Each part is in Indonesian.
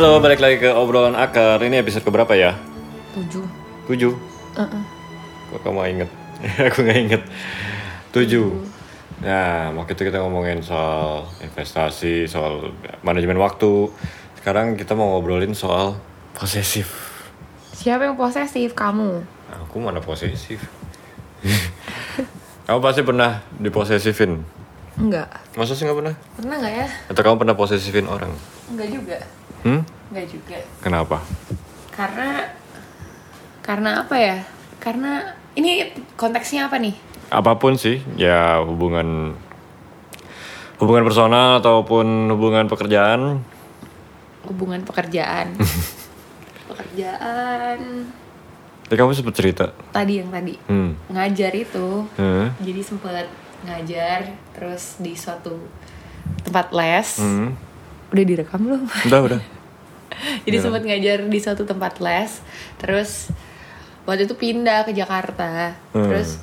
Halo, balik lagi ke obrolan akar. Ini episode keberapa ya? Tujuh. Tujuh. Uh-uh. Kok kamu inget? Aku nggak inget. Tujuh. Nah, waktu itu kita ngomongin soal investasi, soal manajemen waktu. Sekarang kita mau ngobrolin soal posesif. Siapa yang posesif? Kamu. Aku mana posesif? kamu pasti pernah diposesifin. Enggak. Masa sih nggak pernah? Pernah nggak ya? Atau kamu pernah posesifin orang? Enggak juga. Hmm? Enggak juga. Kenapa? Karena karena apa ya? Karena ini konteksnya apa nih? apa pun sih ya hubungan hubungan personal ataupun hubungan pekerjaan Hubungan pekerjaan. pekerjaan Tadi kamu sempet cerita tadi yang tadi hmm. ngajar itu. Hmm. Jadi sempet ngajar terus di suatu tempat les. Hmm. Udah direkam belum? udah udah Jadi sempat ngajar di suatu tempat les, terus waktu itu pindah ke Jakarta. Hmm. Terus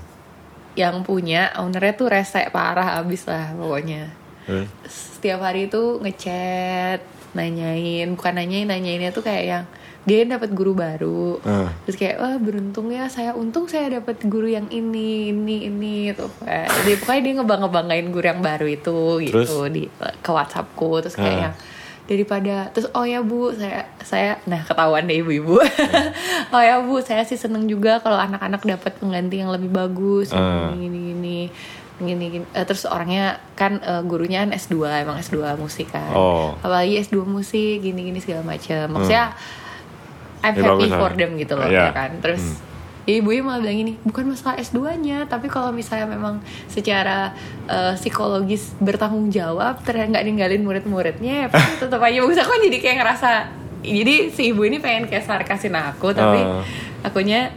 yang punya ownernya tuh rese parah abis lah pokoknya. Hmm. Setiap hari itu ngechat, nanyain, bukan nanyain, nanyainnya tuh kayak yang dia dapat guru baru. Hmm. Terus kayak wah beruntung ya saya untung saya dapat guru yang ini ini ini tuh Jadi pokoknya dia ngebang ngebanggain guru yang baru itu gitu Terus? di ke WhatsAppku terus kayak Ah. yang daripada terus oh ya bu saya saya nah ketahuan deh ibu-ibu oh ya bu saya sih seneng juga kalau anak-anak dapat pengganti yang lebih bagus Ah. gini gini gini gini, gini. Eh, terus orangnya kan eh, gurunya kan S2 emang S2 musik kan Oh. apalagi S2 musik gini gini segala macam maksudnya I'm Ya, happy bagus for them gitu loh Iya. ya kan terus ya ibunya malah bilang gini bukan masalah S2-nya tapi kalau misalnya memang secara eh, psikologis bertanggung jawab ternyata nggak ninggalin murid-muridnya ya tetap aja bagus aku jadi kayak ngerasa jadi si ibu ini pengen kayak sarkasin aku tapi Ah. akunya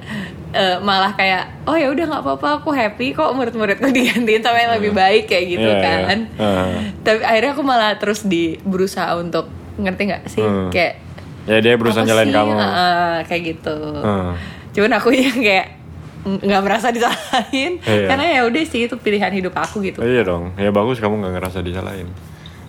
eh, malah kayak oh ya udah nggak apa-apa aku happy kok murid-muridku digantiin sama yang lebih baik kayak gitu Iya, iya. kan Ah. tapi akhirnya aku malah terus di berusaha untuk ngerti nggak sih Hmm. kayak ya dia berusaha nyalain kamu. Heeh, kayak gitu. Hmm. cuman aku yang kayak ng- nggak merasa disalahin. Iya. karena ya udah sih itu pilihan hidup aku gitu. Iya dong. Ya bagus kamu nggak ngerasa disalahin.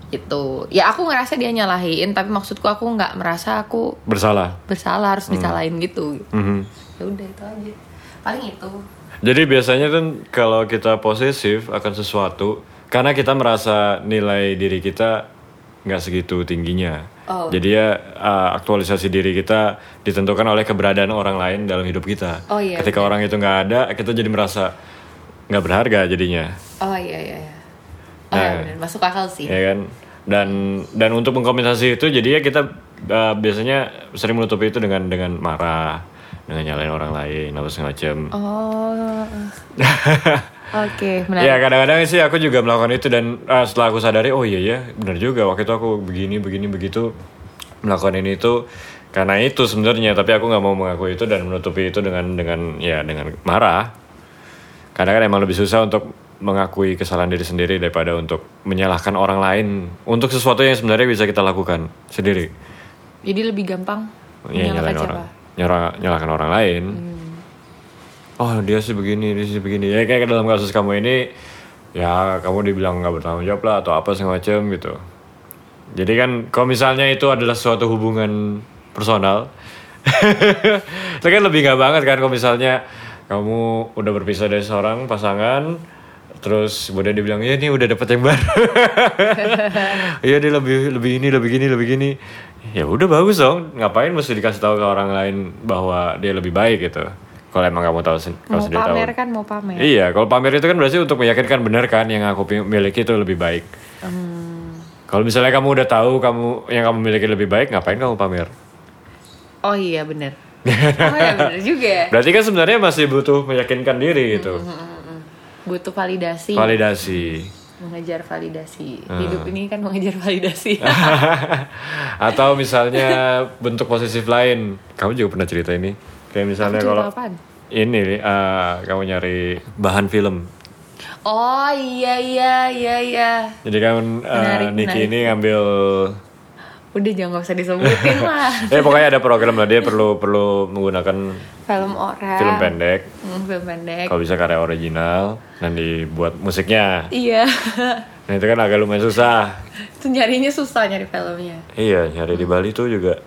Itu ya aku ngerasa dia nyalahin tapi maksudku aku nggak merasa aku bersalah. bersalah harus disalahin gitu. Mhm. ya udah itu aja. Paling itu. Jadi biasanya kan kalau kita posesif akan sesuatu karena kita merasa nilai diri kita nggak segitu tingginya. Oh. Jadi ya uh, aktualisasi diri kita ditentukan oleh keberadaan orang lain dalam hidup kita. Oh, iya, Ketika orang itu nggak ada, kita jadi merasa nggak berharga jadinya, oh iya iya iya oh Nah. iya masuk akal sih ya kan? Dan dan untuk mengkompensasi itu, jadi ya kita uh, biasanya sering menutupi itu dengan dengan marah, dengan nyalain orang lain, apa segala macam. oh oke menarik. Ya kadang-kadang sih aku juga melakukan itu dan ah, setelah aku sadari oh iya ya benar juga. Waktu itu aku begini begini begitu melakukan ini itu karena itu sebenarnya. Tapi aku nggak mau mengakui itu dan menutupi itu dengan dengan ya dengan marah. Karena kan emang lebih susah untuk mengakui kesalahan diri sendiri daripada untuk menyalahkan orang lain untuk sesuatu yang sebenarnya bisa kita lakukan sendiri. Jadi lebih gampang ya menyalahkan siapa orang. nyala- nyalahkan orang lain oh dia sih begini dia sih begini. Ya kayak dalam kasus kamu ini ya kamu dibilang nggak bertanggung jawab lah atau apa segala macam gitu. Jadi kan kalau misalnya itu adalah suatu hubungan personal itu kan lebih nggak banget kan kalau misalnya kamu udah berpisah dari seorang pasangan terus kemudian dibilang ya ini udah dapet yang baru. Iya dia lebih lebih ini lebih gini lebih gini. Ya udah bagus dong. Ngapain mesti dikasih tahu ke orang lain bahwa dia lebih baik gitu kalau emang kamu tahu kalau mau sendiri tahu. pamer kan mau pamer. Iya kalau pamer itu kan berarti untuk meyakinkan benar kan yang aku miliki itu lebih baik. Hmm. kalau misalnya kamu udah tahu kamu yang kamu miliki lebih baik ngapain kamu pamer? Oh iya bener. Oh iya bener juga ya. Berarti kan sebenarnya masih butuh meyakinkan diri gitu. Hmm, butuh validasi. Validasi. Mengejar validasi. Hmm. hidup ini kan mengejar validasi. Atau misalnya bentuk posesif lain. Kamu juga pernah cerita ini kayak misalnya kalau ini eh, kamu nyari bahan film oh iya iya iya iya jadi kan Menarik, Niki menarik. ini ngambil udah jangan nggak usah disebutin lah Eh pokoknya ada program lah dia perlu perlu menggunakan film orang film pendek. Hmm, film pendek Kalau bisa karya original dan dibuat musiknya. iya Nah itu kan agak lumayan susah. itu nyarinya susah nyari filmnya Iya nyari di Bali tuh juga.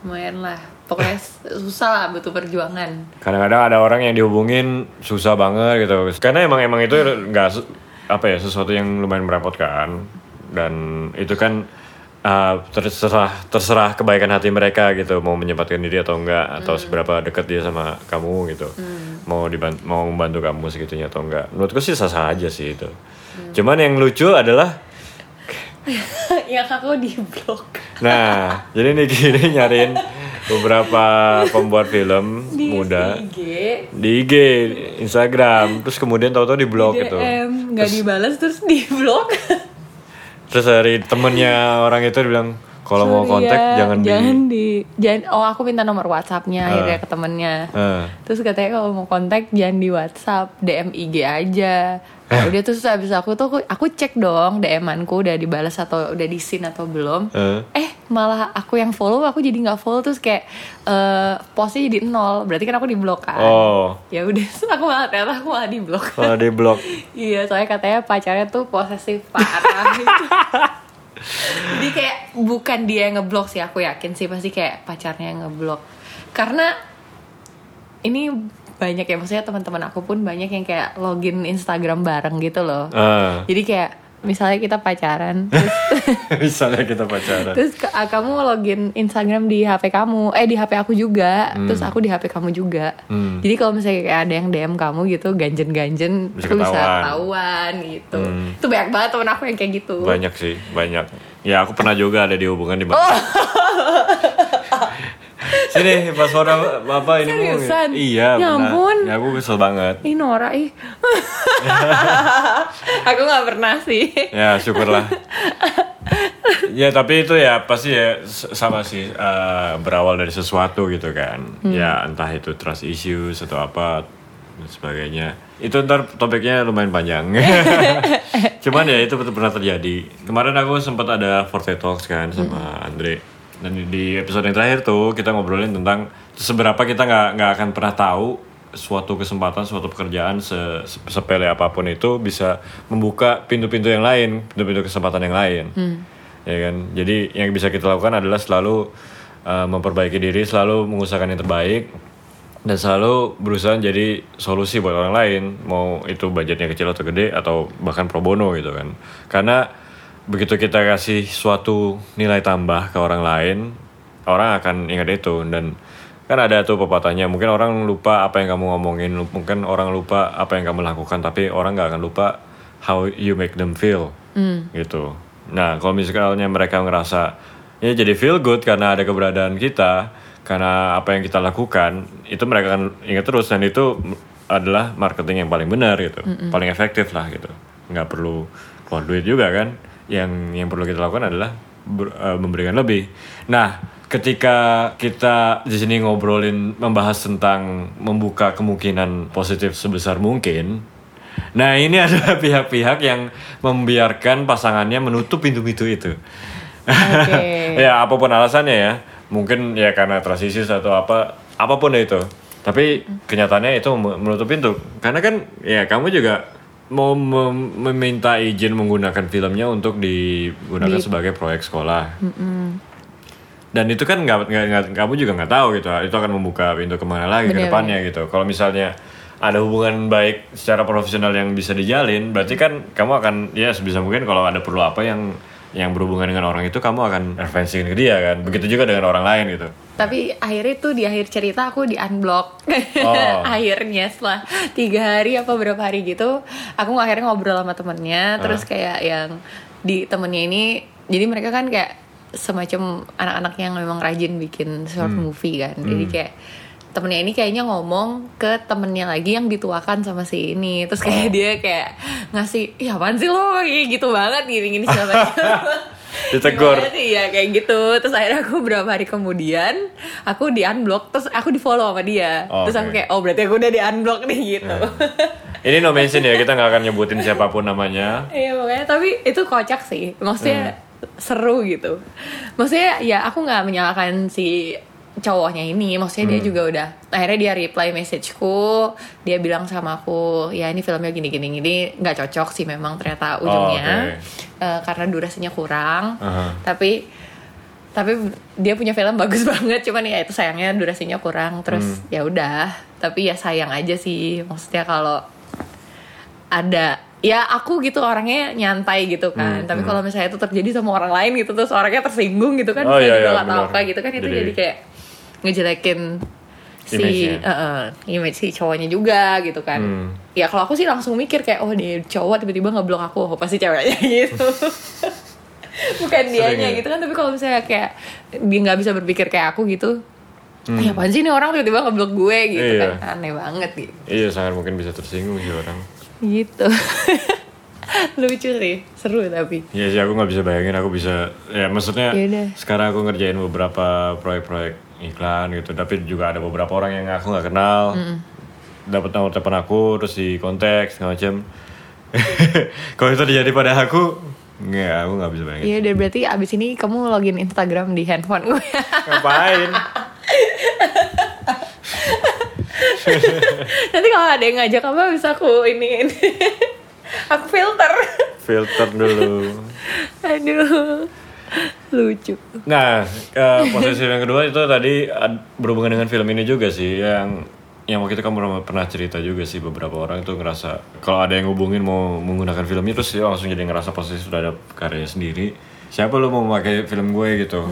lumayan lah pokoknya susah lah butuh perjuangan. Kadang-kadang ada orang yang dihubungin susah banget gitu. Karena emang emang itu nggak apa ya sesuatu yang lumayan merepotkan dan itu kan uh, terserah terserah kebaikan hati mereka gitu. Mau menyempatkan diri atau enggak atau seberapa dekat dia sama kamu gitu. Mau dibantu mau membantu kamu segitunya atau enggak menurutku sih sah sah aja sih itu. Cuman yang lucu adalah yang aku di blog nah jadi nih gini nyariin beberapa pembuat film di muda. IG di IG, Instagram, terus kemudian tahu-tahu di blog gitu. Nggak dibalas terus di blog. Terus dari temennya orang itu bilang kalau mau Sorry kontak ya, jangan, jangan di. di jangan oh aku minta nomor WhatsAppnya akhirnya ke temennya. Eh, terus katanya kalau mau kontak jangan di WhatsApp DM IG aja Nah, udah terus habis aku tuh aku, aku cek dong DM-anku udah dibalas atau udah di scene atau belum. Eh. eh malah aku yang follow aku jadi nggak follow terus kayak eh postnya jadi nol. Berarti kan aku di blok kan? Oh, ya udah terus aku malah ternyata aku malah di blok kalau di blog. iya soalnya katanya pacarnya tuh posesif parah gitu. jadi kayak bukan dia yang ngeblok sih aku yakin sih pasti kayak pacarnya yang ngeblok karena ini banyak ya maksudnya teman-teman aku pun banyak yang kayak login Instagram bareng gitu loh Ah, jadi kayak misalnya kita pacaran terus misalnya kita pacaran. Terus ke- ah, kamu login Instagram di HP kamu, eh di HP aku juga, terus aku di HP kamu juga. Hmm. Jadi kalau misalnya kayak ada yang DM kamu gitu, ganjen-ganjen, Bisa aku bisa ketahuan. ketahuan gitu. Hmm. Itu banyak banget temen aku yang kayak gitu. Banyak sih, banyak. Ya aku pernah juga ada di hubungan di mana. Oh. Sini pas orang apa ini. Seriusan? Iya, Ya ampun. Ya aku kesel banget. Ih Nora ih. aku nggak pernah sih. Ya syukurlah. ya tapi itu ya pasti ya sama sih eh, berawal dari sesuatu gitu kan. Ya entah itu trust issues atau apa dan sebagainya. Itu ntar topiknya lumayan panjang. Cuman ya itu betul pernah terjadi. Kemarin aku sempat ada Forte Talks kan sama Andre. Dan di- episode yang terakhir tuh kita ngobrolin tentang seberapa kita nggak nggak akan pernah tahu suatu kesempatan, suatu pekerjaan se- se- sepele apa pun itu bisa membuka pintu-pintu yang lain, pintu-pintu kesempatan yang lain. Ya kan? Jadi yang bisa kita lakukan adalah selalu uh, memperbaiki diri, selalu mengusahakan yang terbaik dan selalu berusaha jadi solusi buat orang lain, mau itu budgetnya kecil atau gede atau bahkan pro bono gitu kan. Karena begitu kita kasih suatu nilai tambah ke orang lain, orang akan ingat itu. Dan kan ada tuh pepatahnya mungkin orang lupa apa yang kamu ngomongin mungkin orang lupa apa yang kamu lakukan tapi orang nggak akan lupa how you make them feel. Gitu. Nah kalau misalnya mereka ngerasa ya jadi feel good karena ada keberadaan kita karena apa yang kita lakukan itu mereka akan ingat terus dan itu adalah marketing yang paling benar gitu. Paling efektif lah gitu. Nggak perlu keluar duit juga kan yang yang perlu kita lakukan adalah ber- eh, memberikan lebih. Nah, ketika kita di sini ngobrolin membahas tentang membuka kemungkinan positif sebesar mungkin, nah ini adalah pihak-pihak yang membiarkan pasangannya menutup pintu-pintu itu. Oke. ya apa pun alasannya ya, mungkin ya karena transisi atau apa, apa pun itu. Tapi kenyataannya itu menutup pintu, karena kan ya kamu juga mau mem- meminta izin menggunakan filmnya untuk digunakan Di- sebagai proyek sekolah. Dan itu kan nggak kamu juga nggak tahu gitu, itu akan membuka pintu ke mana lagi ke Bener, depannya gitu. Kalau misalnya ada hubungan baik secara profesional yang bisa dijalin, berarti kan kamu akan ya sebisa mungkin kalau ada perlu apa yang yang berhubungan dengan orang itu kamu akan referensiin ke dia kan. Begitu juga dengan orang lain gitu. Tapi akhirnya tuh di akhir cerita aku di unblock. Oh. akhirnya setelah tiga hari apa berapa hari gitu, aku akhirnya ngobrol sama temennya. Terus kayak yang di temennya ini, jadi mereka kan kayak semacam anak-anak yang memang rajin bikin short movie kan. Jadi kayak temennya ini kayaknya ngomong ke temennya lagi yang dituakan sama si ini. Terus kayak dia kayak ngasih, iya apaan sih lo kayak gitu banget gini-gini siapa Ditegur. Gimana sih? Ya kayak gitu. Terus akhirnya aku berapa hari kemudian Aku di unblock Terus aku di follow sama dia. Oh, Terus aku kayak Oh berarti aku udah di unblock nih gitu. Ini no mention ya, kita nggak akan nyebutin siapa pun namanya. Iya pokoknya. Tapi itu kocak sih. Maksudnya seru gitu. Maksudnya ya aku nggak menyalahkan si cowoknya ini maksudnya dia juga udah akhirnya dia reply messageku dia bilang sama aku ya ini filmnya gini gini gini nggak cocok sih memang ternyata ujungnya Eh, karena durasinya kurang. Aha. tapi tapi dia punya film bagus banget cuman ya itu sayangnya durasinya kurang terus ya udah. Tapi ya sayang aja sih maksudnya kalau ada ya aku gitu orangnya nyantai gitu kan. Hmm, tapi kalau misalnya itu terjadi sama orang lain gitu terus orangnya tersinggung gitu kan Oh, saya iya, juga iya, nggak tahu apa gitu kan itu Jadi- jadi, kayak ngejelekin si Image-nya. eh, eh, image si cowoknya juga gitu kan Hmm. ya kalau aku sih langsung mikir kayak oh dia cowok tiba-tiba ngeblok aku oh pasti ceweknya gitu bukan dianya ya? gitu kan tapi kalau misalnya kayak dia nggak bisa berpikir kayak aku gitu ya apaan sih nih orang tiba-tiba ngeblok gue gitu Hmm. Iya. kan aneh banget gitu Iya sangat mungkin bisa tersinggung sih orang. gitu lucu sih seru tapi Iya sih aku nggak bisa bayangin aku bisa ya maksudnya Yaudah. sekarang aku ngerjain beberapa proyek-proyek iklan gitu. Tapi juga ada beberapa orang yang aku nggak kenal. Dapat nomor telepon aku terus di konteks segala macam kalau itu terjadi pada aku nggak aku nggak bisa bayangin. Iya, dan berarti abis ini kamu login Instagram di handphone gue. ngapain? Nanti kalau ada yang ngajak apa bisa aku ini, aku filter. filter dulu. Aduh, lucu. Nah, eh, posisi yang kedua itu tadi ad- berhubungan dengan film ini juga sih yang yang waktu itu kamu pernah- cerita juga sih beberapa orang itu ngerasa kalau ada yang hubungin mau menggunakan film itu terus dia langsung jadi ngerasa posisi sudah ada karya sendiri. Siapa lo mau memakai film gue gitu?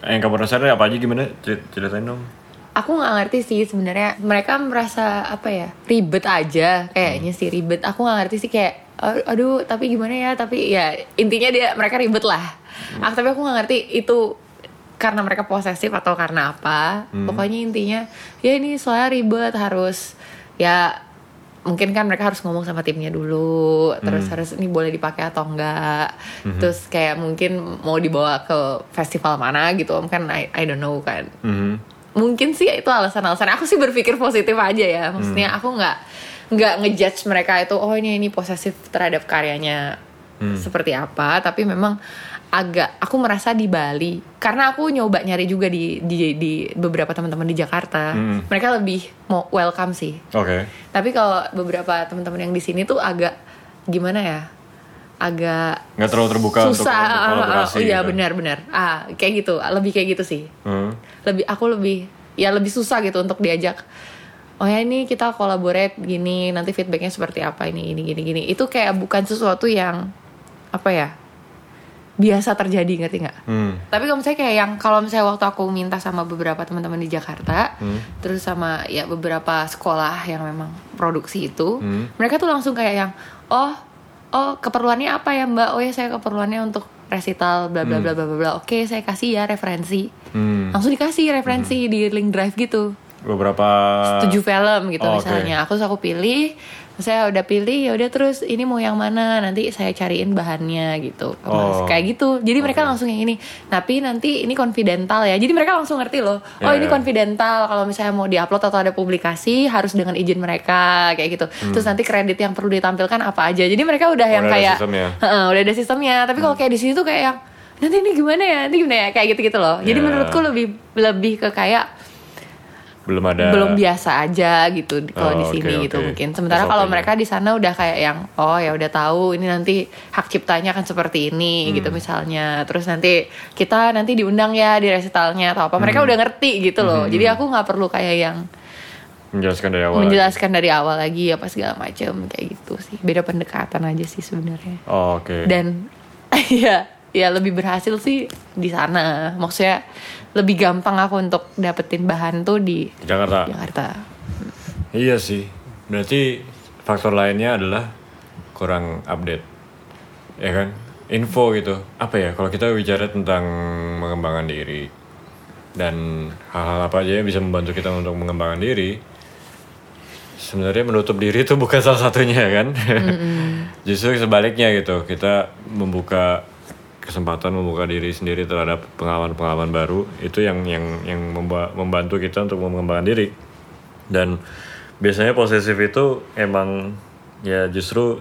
Yang kamu rasain apa aja gimana? Cer- Ceritain dong. Aku nggak ngerti sih sebenarnya mereka merasa apa ya ribet aja kayaknya sih ribet. Aku nggak ngerti sih kayak "A- aduh tapi gimana ya tapi ya intinya dia mereka ribet lah. Ah, tapi aku nggak ngerti itu karena mereka posesif atau karena apa. Pokoknya intinya ya ini soalnya ribet harus ya mungkin kan mereka harus ngomong sama timnya dulu terus harus ini boleh dipakai atau enggak terus kayak mungkin mau dibawa ke festival mana gitu om kan I, I don't know kan. Mhm. mungkin sih itu alasan-alasan. Aku sih berpikir positif aja ya. Maksudnya aku nggak nggak ngejudge mereka itu oh ini ini posesif terhadap karyanya seperti apa. Tapi memang agak aku merasa di Bali karena aku nyoba nyari juga di di, di beberapa teman-teman di Jakarta Hmm. mereka lebih mau welcome sih Oke. tapi kalau beberapa teman-teman yang di sini tuh agak gimana ya agak Nggak terlalu terbuka susah untuk ah, ah, kolaborasi. oh iya gitu. benar-benar ah kayak gitu lebih kayak gitu sih Hmm. lebih aku lebih ya lebih susah gitu untuk diajak oh ya ini kita collaborate gini nanti feedbacknya seperti apa ini ini gini gini itu kayak bukan sesuatu yang apa ya biasa terjadi ngerti nggak? Hmm. tapi kalau misalnya kayak yang kalau misalnya waktu aku minta sama beberapa teman-teman di Jakarta terus sama ya beberapa sekolah yang memang produksi itu Hmm. mereka tuh langsung kayak yang oh oh keperluannya apa ya mbak? Oh ya saya keperluannya untuk resital bla bla bla bla bla bla. Oke saya kasih ya referensi. Hmm. langsung dikasih referensi di link drive gitu Beberapa tujuh film gitu oh, misalnya. Aku terus aku pilih saya udah pilih ya udah terus ini mau yang mana? Nanti saya cariin bahannya gitu. Oh. kayak gitu. Jadi mereka langsung yang ini. Tapi nanti ini konfidental ya. Jadi mereka langsung ngerti loh. Oh Ya, ini ya. konfidental. Kalau misalnya mau diupload atau ada publikasi harus dengan izin mereka kayak gitu. Terus nanti kredit yang perlu ditampilkan apa aja. Jadi mereka udah yang Hmm. udah ada kayak sistemnya. Heeh, udah ada sistemnya. Tapi kalau kayak di sini tuh kayak yang nanti ini gimana ya? Nanti gimana ya? Kayak gitu gitu loh. Jadi Ya. menurutku lebih lebih ke kayak belum ada belum biasa aja gitu kalau Oh, di sini oke, gitu oke. mungkin. Sementara kalau mereka di sana udah kayak yang oh ya udah tahu ini nanti hak ciptanya akan seperti ini Hmm. gitu misalnya. Terus nanti kita nanti diundang ya di resitalnya atau apa. Hmm. Mereka udah ngerti gitu loh. Jadi aku nggak perlu kayak yang menjelaskan dari awal. menjelaskan dari awal lagi apa segala macam kayak gitu sih. Beda pendekatan aja sih sebenarnya. Oh, Oke. Dan ya ya lebih berhasil sih di sana. Maksudnya lebih gampang aku untuk dapetin bahan tuh di Jakarta. Jakarta. Iya sih. Berarti faktor lainnya adalah kurang update. Ya kan? Info gitu. Apa ya kalau kita bicara tentang mengembangkan diri dan hal-hal apa aja yang bisa membantu kita untuk mengembangkan diri. Sebenarnya menutup diri itu bukan salah satunya kan. Justru sebaliknya gitu. Kita membuka kesempatan membuka diri sendiri terhadap pengalaman-pengalaman baru itu yang yang yang memba- membantu kita untuk mengembangkan diri. Dan biasanya posesif itu emang ya justru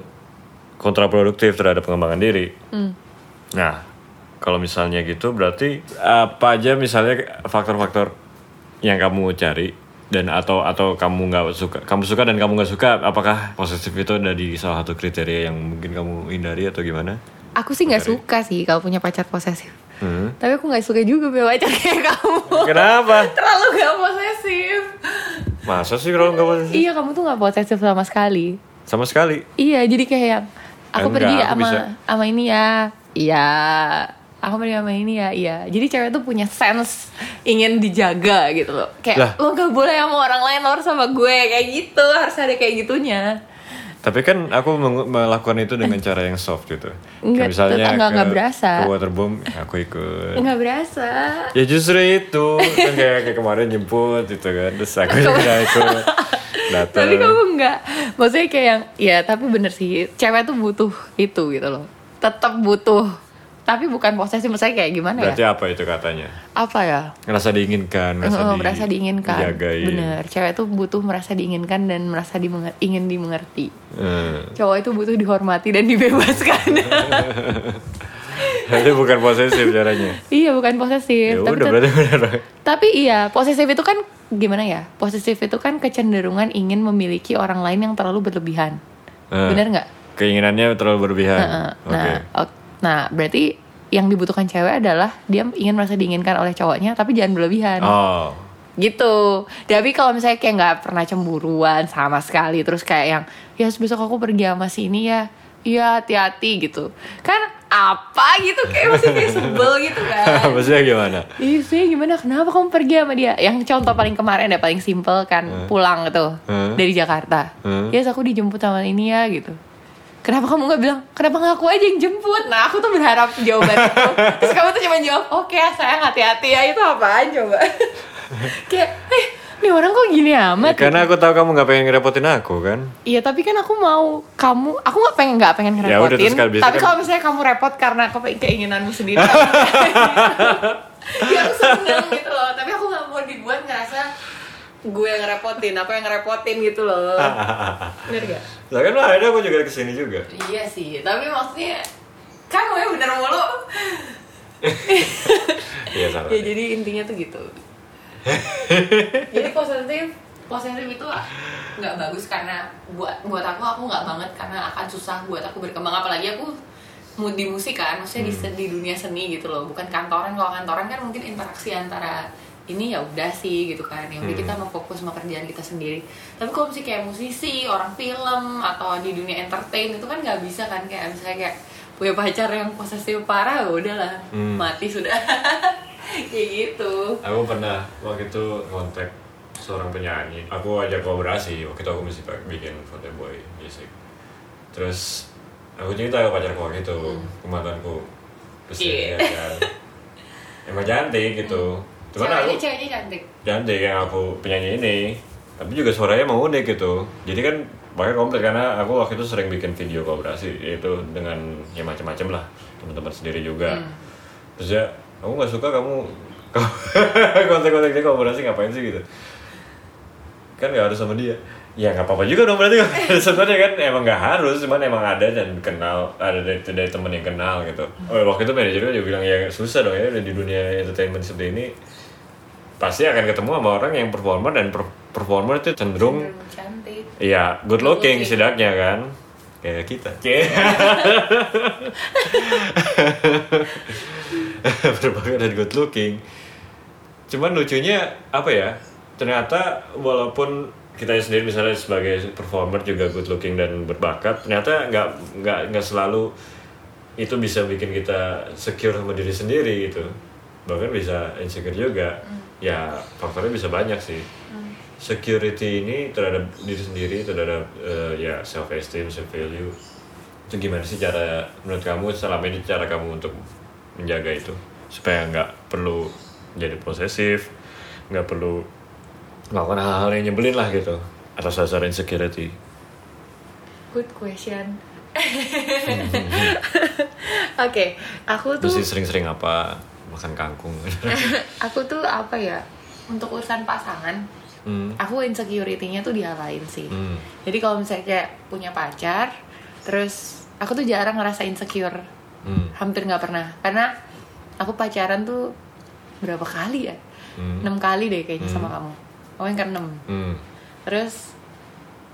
kontraproduktif terhadap pengembangan diri. Nah, kalau misalnya gitu berarti apa aja misalnya faktor-faktor yang kamu cari dan atau atau kamu nggak suka kamu suka dan kamu nggak suka apakah posesif itu ada di salah satu kriteria yang mungkin kamu hindari atau gimana? Aku sih nggak suka sih kalau punya pacar posesif. Hmm. Tapi aku nggak suka juga punya pacar kayak kamu. Kenapa? Terlalu gak posesif. Masa sih kalau nggak posesif? Iya kamu tuh nggak posesif sama sekali. Sama sekali. Iya jadi kayak aku Enggak, pergi aku sama bisa. sama ini ya. Iya. Aku pergi sama ini ya. Iya. Jadi cewek tuh punya sense ingin dijaga gitu loh. Kayak Lah. lo gak boleh sama orang lain, lo harus sama gue kayak gitu. Harus ada kayak gitunya. Tapi kan aku melakukan itu dengan cara yang soft gitu. Enggak, Kayak misalnya enggak- ke, enggak berasa. ke waterboom, aku ikut. Nggak berasa. Ya justru itu kan kayak, kayak kemarin jemput gitu kan, terus aku juga ikut datang. Tapi kamu enggak. Maksudnya kayak yang ya tapi bener sih. Cewek tuh butuh itu gitu loh. Tetap butuh. Tapi bukan posesif maksudnya kayak gimana Berarti ya? apa itu katanya? Apa ya? Ngerasa diinginkan, ngerasa, Heeh, di- merasa diinginkan. dijagain. Bener. Cewek tuh butuh merasa diinginkan dan merasa dimenger- ingin dimengerti. Hmm. Cowok itu butuh dihormati dan dibebaskan. Itu bukan posesif caranya. iya, bukan posesif. Ya tapi, udah berarti benar. tapi iya, posesif itu kan gimana ya? Posesif itu kan kecenderungan ingin memiliki orang lain yang terlalu berlebihan. Hmm. Bener nggak? Keinginannya terlalu berlebihan. Heeh. Oke. Nah, ok- nah berarti yang dibutuhkan cewek adalah dia ingin merasa diinginkan oleh cowoknya, tapi jangan berlebihan. Oh. Gitu. Tapi kalau misalnya kayak nggak pernah cemburuan sama sekali, terus kayak yang ya besok aku pergi sama si ini ya, iya hati-hati gitu. Kan apa gitu kayak masih kayak sebel gitu kan. Maksudnya gimana? Ih, sih gimana? Kenapa kamu pergi sama dia? Yang contoh paling kemarin ya paling simple kan pulang gitu Hmm. dari Jakarta. Hmm. Ya aku dijemput sama ini ya gitu. Kenapa kamu nggak bilang? Kenapa nggak aku aja yang jemput? Nah aku tuh berharap jawaban itu. Terus kamu tuh cuma jawab, oke sayang hati-hati ya itu apaan coba? Kayak, eh nih orang kok gini amat? Ya, karena aku tahu kamu nggak pengen ngerepotin aku kan. Iya tapi kan aku mau kamu, aku nggak pengen nggak pengen Ya udah, ngerepotin. terus tapi kan- kalau misalnya kamu repot karena ke keinginanmu sendiri, ya aku seneng gitu loh. Tapi aku nggak mau dibuat ngerasa gue yang ngerepotin, aku yang ngerepotin gitu loh. Bener gak? Lah kan ada aku juga ke sini juga. Iya sih, tapi maksudnya kan gue bener mulu. Iya salah. ya jadi intinya tuh gitu. jadi positif, positif itu nggak bagus karena buat buat aku aku nggak banget karena akan susah buat aku berkembang apalagi aku di musik kan, maksudnya di, se- di dunia seni gitu loh, bukan kantoran. Kalau kantoran kan mungkin interaksi antara ini ya udah sih gitu kan, yang kita mau fokus sama kerjaan kita sendiri. Tapi kalau musik kayak musisi, orang film atau di dunia entertain itu kan nggak bisa kan kayak misalnya kayak punya pacar yang posesif parah ya udahlah Hmm. mati sudah kayak gitu Aku pernah waktu itu kontak seorang penyanyi. Aku ajak kolaborasi. Waktu itu aku pak- bikin foto boy music. Terus aku cerita ke pacarku waktu itu, ke mantanku. Terus dia Iya. kan, emang cantik gitu. Cuman aku ceweknya ceweknya cantik. Cantik yang aku penyanyi ini. Tapi juga suaranya mau unik gitu. Jadi kan makanya komplit karena aku waktu itu sering bikin video kolaborasi yaitu dengan ya macam-macam lah. Teman-teman sendiri juga. Terus ya aku nggak suka kamu kontak-kontak dia kolaborasi ngapain sih gitu. Kan nggak harus sama dia. Ya nggak apa-apa juga dong berarti sebenarnya kan emang nggak harus cuman emang ada dan kenal ada dari, dari temen yang kenal gitu. Oh, waktu itu manajernya juga bilang ya susah dong ya di dunia entertainment seperti ini pasti akan ketemu sama orang yang performer dan per- performer itu cenderung cantik Iya, good Good looking setidaknya kan. Kayak kita. Cie. Berbagai dan good looking. Cuman lucunya apa ya? Ternyata walaupun kita sendiri misalnya sebagai performer juga good looking dan berbakat, ternyata nggak nggak nggak selalu itu bisa bikin kita secure sama diri sendiri gitu. Bahkan bisa insecure juga. Ya faktornya bisa banyak sih. Security ini terhadap diri sendiri terhadap eh, ya self esteem self value itu gimana sih cara menurut kamu selama ini cara kamu untuk menjaga itu? Supaya nggak perlu jadi posesif nggak perlu melakukan hal-hal yang nyebelin lah gitu atas dasar insecurity. Good question. Oke aku tuh mesti sering-sering apa makan kangkung aku tuh apa ya untuk urusan pasangan hmm. aku insecurity-nya tuh di hal lain sih Hmm. jadi kalau misalnya kayak punya pacar terus aku tuh jarang ngerasa insecure Hmm. hampir nggak pernah karena aku pacaran tuh berapa kali ya Hmm. enam kali deh kayaknya sama kamu oh yang ke enam Hmm. terus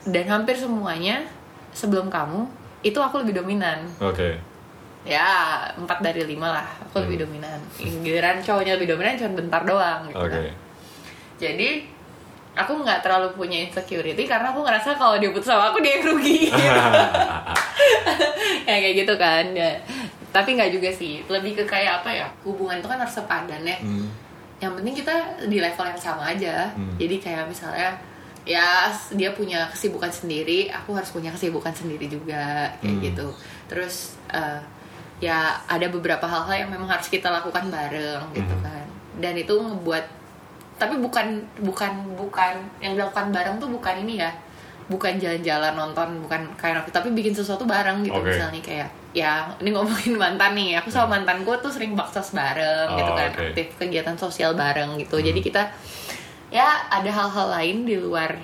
dan hampir semuanya sebelum kamu itu aku lebih dominan Oke. Ya empat dari lima lah aku lebih dominan giliran cowoknya lebih dominan cuma bentar doang gitu Oke. kan. jadi aku nggak terlalu punya insecurity karena aku ngerasa kalau dia putus sama aku dia yang rugi ya kayak gitu kan ya. tapi nggak juga sih lebih ke kayak apa ya hubungan itu kan harus sepadan ya Hmm. yang penting kita di level yang sama aja Hmm. jadi kayak misalnya ya dia punya kesibukan sendiri aku harus punya kesibukan sendiri juga kayak Hmm. gitu terus eh, ya ada beberapa hal-hal yang memang harus kita lakukan bareng gitu Hmm. kan dan itu ngebuat tapi bukan bukan bukan yang dilakukan bareng tuh bukan ini ya bukan jalan-jalan nonton bukan kayak aku tapi bikin sesuatu bareng gitu Oke. misalnya kayak ya ini ngomongin mantan nih aku sama mantanku tuh sering baksos bareng gitu Oh, kan oke. aktif kegiatan sosial bareng gitu jadi kita ya ada hal-hal lain di luar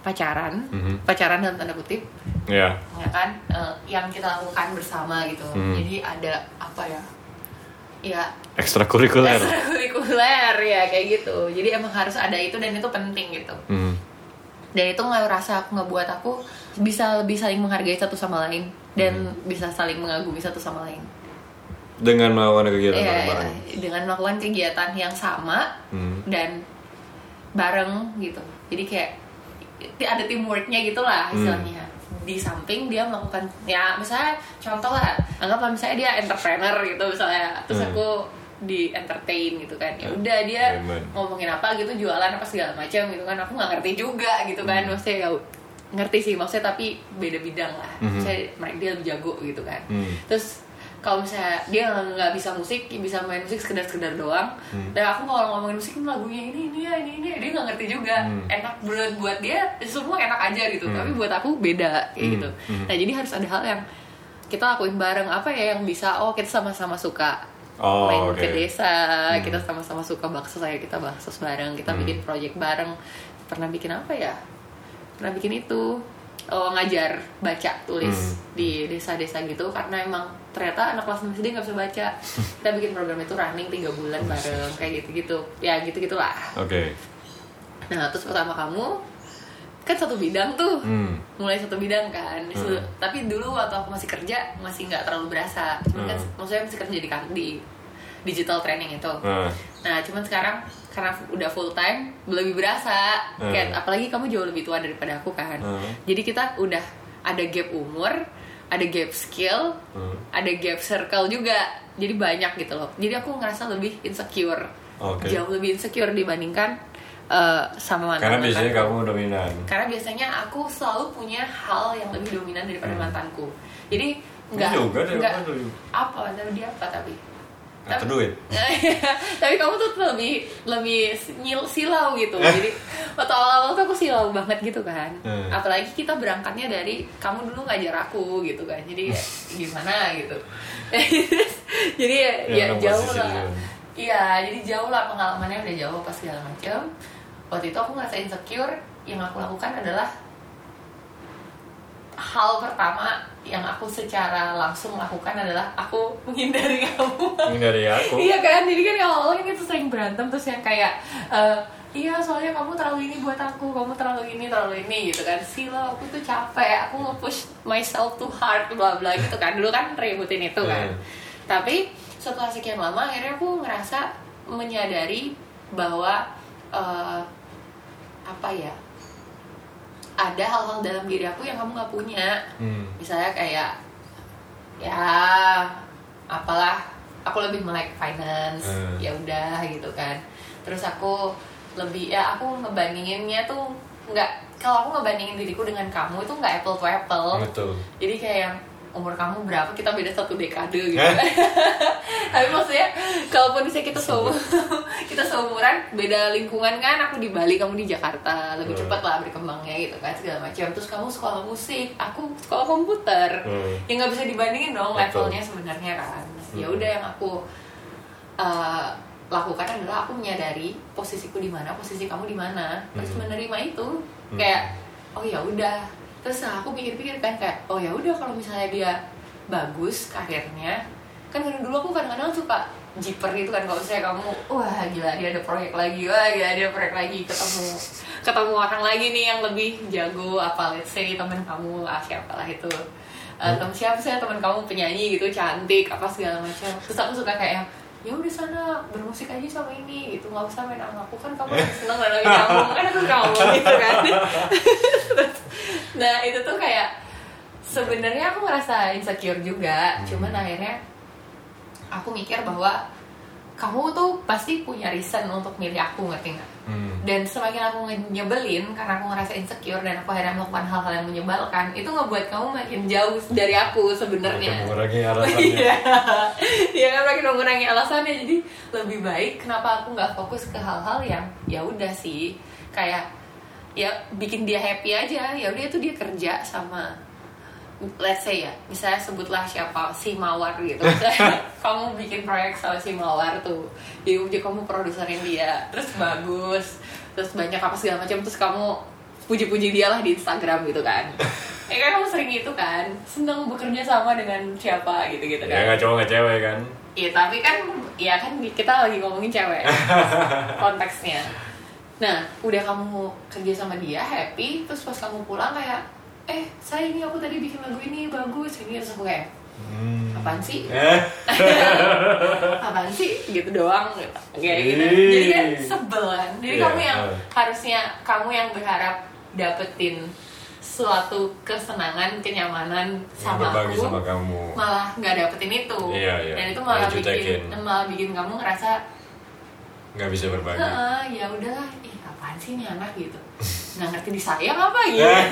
pacaran Mhm. pacaran dalam tanda kutip Ya. ya kan eh, yang kita lakukan bersama gitu Hmm. jadi ada apa ya ya Ekstrakurikuler. ekstrakurikuler ya kayak gitu jadi emang harus ada itu dan itu penting gitu Hmm. dan itu nggak rasa aku ngebuat aku bisa lebih saling menghargai satu sama lain dan bisa saling mengagumi satu sama lain Dengan melakukan kegiatan Iya, bareng-bareng. dengan melakukan kegiatan yang sama Hmm. dan bareng gitu jadi kayak ada teamworknya gitu lah Hmm. Di samping dia melakukan ya misalnya contoh lah anggaplah misalnya dia entrepreneur gitu misalnya terus Hmm. aku di entertain gitu kan ya Hmm. udah dia Amen. ngomongin apa gitu jualan apa segala macam gitu kan aku nggak ngerti juga gitu kan Hmm. maksudnya ya ngerti sih maksudnya tapi beda bidang lah Mhm. saya mereka dia lebih jago gitu kan Hmm. terus kalau misalnya dia nggak bisa musik bisa main musik sekedar sekedar doang Hmm. dan aku kalau ngomongin musik lagunya ini ini ya ini ini dia nggak ngerti juga Hmm. enak buat buat dia semua enak aja gitu Hmm. tapi buat aku beda kayak Hmm. gitu Hmm. nah jadi harus ada hal yang kita lakuin bareng apa ya yang bisa oh kita sama-sama suka Oh, main oke. ke desa Hmm. kita sama-sama suka bakso saya kita bakso bareng kita Hmm. bikin project bareng pernah bikin apa ya pernah bikin itu oh, ngajar baca tulis Hmm. di desa-desa gitu karena emang ternyata anak kelas 6 SD nggak bisa baca kita bikin program itu running tiga bulan bareng kayak gitu-gitu ya gitu-gitulah Oke. nah terus pertama kamu kan satu bidang tuh Hmm. mulai satu bidang kan Hmm. tapi dulu waktu aku masih kerja masih nggak terlalu berasa cuman kan Hmm. maksudnya masih kerja di kan- di digital training itu Nah. nah cuman sekarang karena udah full time lebih berasa Hmm. kayak apalagi kamu jauh lebih tua daripada aku kan Hmm. jadi kita udah ada gap umur ada gap skill Hmm. ada gap circle juga jadi banyak gitu loh jadi aku ngerasa lebih insecure Oke. jauh lebih insecure dibandingkan eh, sama mantan Karena biasanya kamu dominan. karena biasanya aku selalu punya hal yang lebih dominan daripada Hmm. mantanku jadi nggak nggak apa tuh? apa tapi apa tapi duit. tapi kamu tuh lebih lebih nyil silau gitu. Jadi waktu awal-awal tuh aku silau banget gitu kan. Hmm. apalagi kita berangkatnya dari kamu dulu ngajar aku gitu kan. Jadi ya, gimana gitu. Jadi ya, Ya, ya jauh lah. iya jadi jauh lah pengalamannya udah jauh pas segala macam. Waktu itu aku ngerasa insecure yang aku lakukan adalah hal pertama yang aku secara langsung lakukan adalah aku menghindari kamu. Ini dari aku. Iya kan, jadi kan awal-awal kan kita sering berantem terus yang kayak eh, Iya soalnya kamu terlalu ini buat aku, kamu terlalu ini, terlalu ini gitu kan. Sila, aku tuh capek, aku nge-push myself too hard, bla bla gitu kan. Dulu kan ributin itu kan. Hmm. Tapi setelah sekian lama akhirnya aku ngerasa menyadari bahwa eh, Apa ya, ada hal-hal dalam diri aku yang kamu gak punya Hmm. misalnya kayak ya apalah aku lebih melek finance Hmm. ya udah gitu kan terus aku lebih ya aku ngebandinginnya tuh nggak kalau aku ngebandingin diriku dengan kamu itu nggak apple to apple Betul. jadi kayak yang umur kamu berapa kita beda satu dekade gitu tapi maksudnya kalaupun misalnya kita seumur kita seumuran beda lingkungan kan aku di Bali kamu di Jakarta lebih Hmm. cepat lah berkembangnya gitu kan segala macam terus kamu sekolah musik aku sekolah komputer Hmm. ya nggak bisa dibandingin dong Betul. levelnya sebenarnya kan ya Hmm. udah yang aku uh, lakukan adalah aku menyadari posisiku di mana posisi kamu di mana terus Hmm. menerima itu Hmm. kayak oh ya udah terus aku pikir-pikir kan kayak oh ya udah kalau misalnya dia bagus karirnya. Kan dulu aku kadang-kadang suka jiper gitu kan kalau misalnya kamu wah gila dia ada proyek lagi wah gila dia ada proyek lagi ketemu ketemu orang lagi nih yang lebih jago apa let's say teman kamu lah siapa lah itu. Uh, temen siapa sih? Teman kamu penyanyi gitu cantik apa segala macam. Terus aku suka kayak ya udah sana bermusik aja sama ini gitu. Nggak usah main sama aku. Kan kamu lagi seneng lagi nyambung kan aku kamu gitu kan. Nah itu tuh kayak sebenarnya aku ngerasa insecure juga. Cuman akhirnya aku mikir bahwa kamu tuh pasti punya reason untuk milih aku ngerti nggak? Hmm. Dan semakin aku nyebelin karena aku ngerasa insecure dan aku akhirnya melakukan hal-hal yang menyebalkan, itu ngebuat kamu makin jauh dari aku sebenarnya. mengurangi alasannya Iya, iya kan makin mengurangi alasannya. Jadi lebih baik kenapa aku nggak fokus ke hal-hal yang ya udah sih kayak ya bikin dia happy aja. Ya udah itu dia kerja sama let's say ya, misalnya sebutlah siapa si Mawar gitu. Kamu bikin proyek sama si Mawar tuh, jadi jadi kamu produserin dia, terus bagus, terus banyak apa segala macam, terus kamu puji-puji dia lah di Instagram gitu kan. Ya kan kamu sering gitu kan, seneng bekerja sama dengan siapa gitu-gitu ya kan. nggak cowok nggak cewek kan Iya tapi kan, ya kan kita lagi ngomongin cewek konteksnya. Nah, udah kamu kerja sama dia happy, terus pas kamu pulang kayak, eh saya ini aku tadi bikin lagu ini bagus ini terus aku kayak Hmm. apaan sih? Eh, apaan sih? Gitu doang kayak gitu. Jadi kan sebel kan. Jadi Iya, kamu yang harusnya kamu yang berharap dapetin suatu kesenangan, kenyamanan sama aku sama kamu malah nggak dapetin itu Iya, iya. dan itu malah bikin malah bikin kamu ngerasa nggak bisa berbagi ya udahlah ih apaan sih nih anak gitu nggak ngerti disayang apa gitu Eh.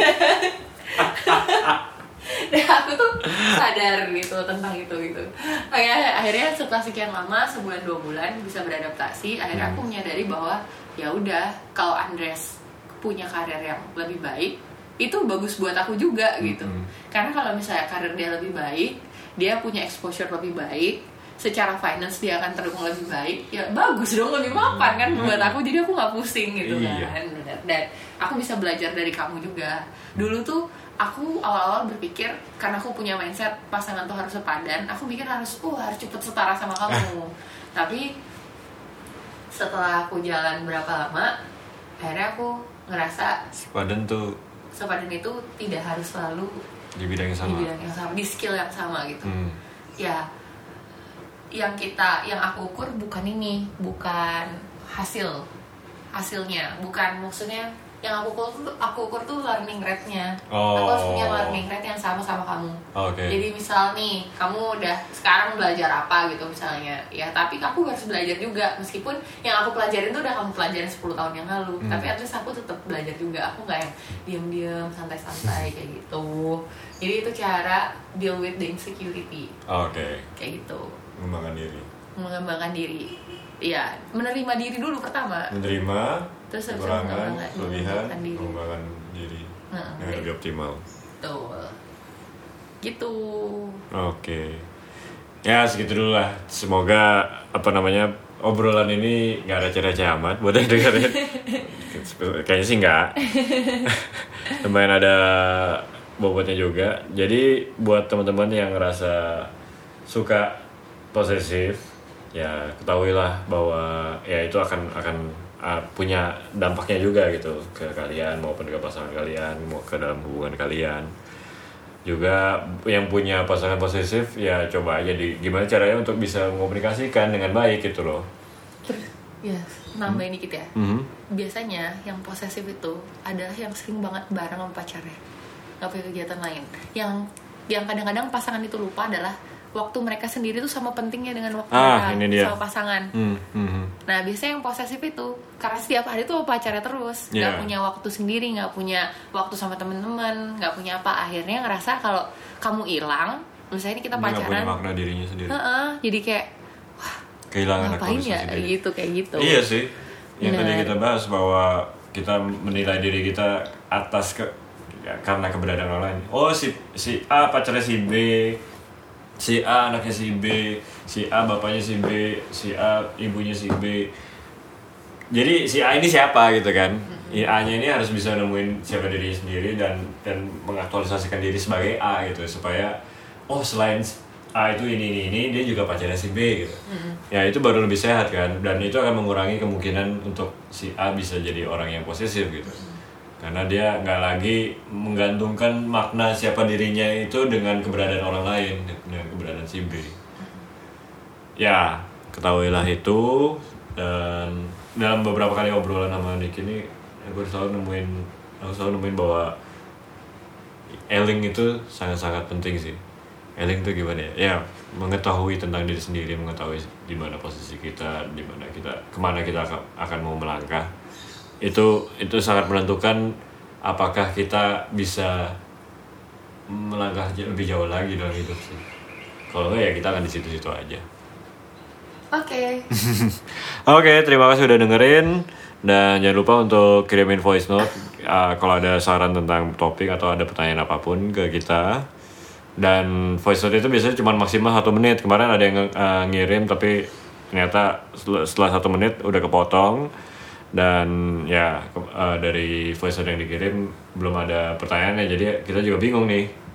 dan aku tuh sadar gitu tentang itu gitu. Akhirnya, akhirnya setelah sekian lama sebulan dua bulan bisa beradaptasi akhirnya aku menyadari bahwa ya udah kalau Andres punya karir yang lebih baik itu bagus buat aku juga gitu. Mhm. karena kalau misalnya karir dia lebih baik dia punya exposure lebih baik secara finance dia akan terhubung lebih baik ya bagus dong lebih mapan kan buat aku jadi aku nggak pusing gitu Iya. kan. Dan aku bisa belajar dari kamu juga. Dulu tuh aku awal-awal berpikir karena aku punya mindset pasangan tuh harus sepadan aku mikir harus uh harus cepet setara sama kamu. Tapi setelah aku jalan berapa lama akhirnya aku ngerasa sepadan tuh sepadan itu tidak harus selalu di bidang yang di sama bidang yang sama di skill yang sama gitu. Hmm. ya yang kita yang aku ukur bukan ini bukan hasil hasilnya bukan maksudnya yang aku ukur tuh aku ukur tuh learning rate-nya. Aku harus Oh. punya learning rate yang sama sama kamu. Oke. Jadi misal nih kamu udah sekarang belajar apa gitu misalnya. Ya tapi aku harus belajar juga. Meskipun yang aku pelajarin tuh udah kamu pelajarin 10 tahun yang lalu. Hmm. tapi at least aku tetap belajar juga. Aku nggak yang diam-diam santai-santai kayak gitu. Jadi itu cara deal with the insecurity. Oke. Kayak gitu. Mengembangkan diri. Mengembangkan diri. Ya menerima diri dulu pertama. Menerima Terus kekurangan kelebihan mengembangkan diri. Nah, yang lebih optimal betul gitu Oke. Ya segitu dulu lah. Semoga apa namanya obrolan ini nggak receh-receh amat buat yang dengerin. Kayaknya sih nggak. Lumayan ada bobotnya juga. Jadi buat teman-teman yang ngerasa suka posesif, ya ketahuilah bahwa ya itu akan akan uh, punya dampaknya juga gitu ke kalian maupun ke pasangan kalian, mau ke dalam hubungan kalian juga yang punya pasangan posesif ya coba aja di gimana caranya untuk bisa mengomunikasikan dengan baik gitu loh. ya nambahin dikit ya Mhm. biasanya yang posesif itu adalah yang sering banget bareng sama pacarnya nggak punya kegiatan lain yang yang kadang-kadang pasangan itu lupa adalah waktu mereka sendiri tuh sama pentingnya dengan waktu Ah, mereka sama pasangan Hmm, mhm. nah biasanya yang posesif itu karena setiap hari tuh pacarnya terus nggak Iya. punya waktu sendiri nggak punya waktu sama temen-temen nggak punya apa akhirnya ngerasa kalau kamu hilang misalnya ini kita Dia nggak punya pacaran makna dirinya sendiri. Heeh, jadi kayak Kehilangan ngapain ya diri. gitu kayak gitu Iya sih. Yang tadi Benar. kita bahas bahwa kita menilai diri kita atas ke ya, karena keberadaan orang lain. Oh si si A pacarnya si B, si A anaknya si B, si A bapaknya si B, si A ibunya si B. Jadi si A ini siapa gitu kan? A nya ini harus bisa nemuin siapa dirinya sendiri dan dan mengaktualisasikan diri sebagai A gitu supaya oh selain A itu ini ini ini dia juga pacarnya si B gitu. Ya itu baru lebih sehat kan? Dan itu akan mengurangi kemungkinan untuk si A bisa jadi orang yang posesif gitu karena dia nggak lagi menggantungkan makna siapa dirinya itu dengan keberadaan orang lain dengan keberadaan si B. Ya ketahuilah itu dan dalam beberapa kali obrolan sama Nick ini aku selalu nemuin aku selalu nemuin bahwa Eling itu sangat-sangat penting sih. Eling itu gimana ya? Ya mengetahui tentang diri sendiri mengetahui di mana posisi kita di mana kita ke mana kita akan mau melangkah itu itu sangat menentukan apakah kita bisa melangkah lebih jauh lagi dalam hidup sih kalau enggak ya kita akan di situ-situ aja Oke. Oke, terima kasih udah dengerin dan jangan lupa untuk kirimin voice note uh, kalau ada saran tentang topik atau ada pertanyaan apa pun ke kita. Dan voice note itu biasanya cuma maksimal satu menit. Kemarin ada yang uh, ngirim tapi ternyata setelah, setelah satu menit udah kepotong dan ya uh, dari voice yang dikirim belum ada pertanyaannya. Jadi kita juga bingung nih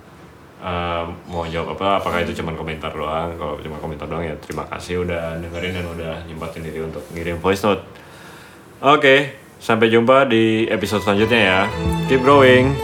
Uh, mau jawab apa apakah itu cuma komentar doang? Kalau cuma komentar doang ya terima kasih udah dengerin dan udah nyempatin diri untuk ngirim voice note. Oke sampai jumpa di episode selanjutnya ya. Keep growing